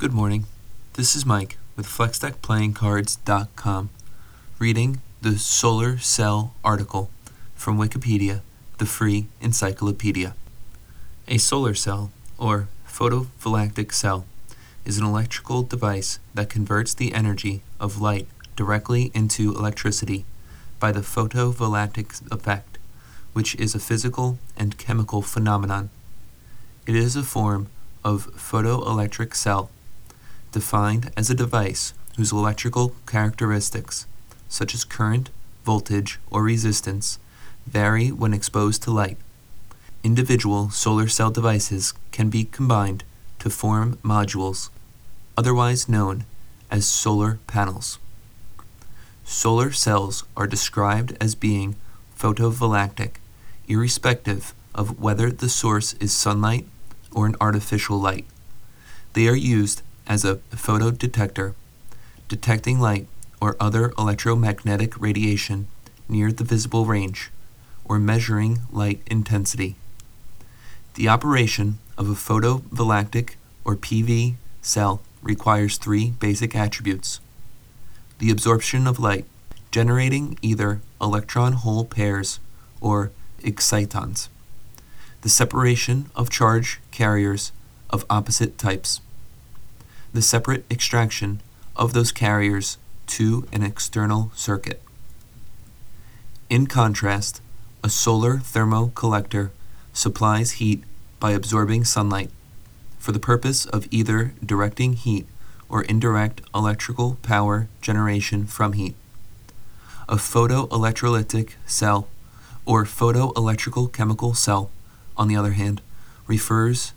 Good morning. This is Mike with FlexDeckPlayingCards.com reading the solar cell article from Wikipedia, the free encyclopedia. A solar cell, or photovoltaic cell, is an electrical device that converts the energy of light directly into electricity by the photovoltaic effect, which is a physical and chemical phenomenon. It is a form of photoelectric cell defined as a device whose electrical characteristics, such as current, voltage, or resistance, vary when exposed to light. Individual solar cell devices can be combined to form modules, otherwise known as solar panels. Solar cells are described as being photovoltaic, irrespective of whether the source is sunlight or an artificial light. They are used as a photodetector, detecting light or other electromagnetic radiation near the visible range, or measuring light intensity. The operation of a photovoltaic or PV cell requires three basic attributes. The absorption of light, generating either electron hole pairs or excitons, the separation of charge carriers of opposite types, the separate extraction of those carriers to an external circuit. In contrast, a solar thermo collector supplies heat by absorbing sunlight for the purpose of either directing heat or indirect electrical power generation from heat. A photoelectrolytic cell or photoelectrical chemical cell, on the other hand, refers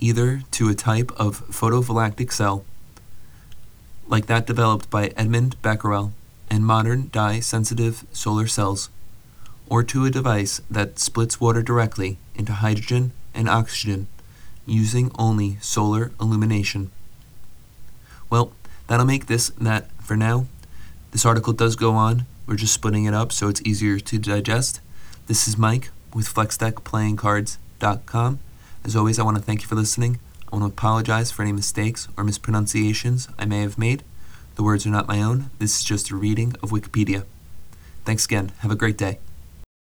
either to a type of photovoltaic cell, like that developed by Edmond Becquerel and modern dye sensitive solar cells, or to a device that splits water directly into hydrogen and oxygen using only solar illumination. Well, that'll make this that for now. This article does go on. We're just splitting it up so it's easier to digest. This is Mike with FlexDeckPlayingCards.com. As always, I want to thank you for listening. I want to apologize for any mistakes or mispronunciations I may have made. The words are not my own. This is just a reading of Wikipedia. Thanks again. Have a great day.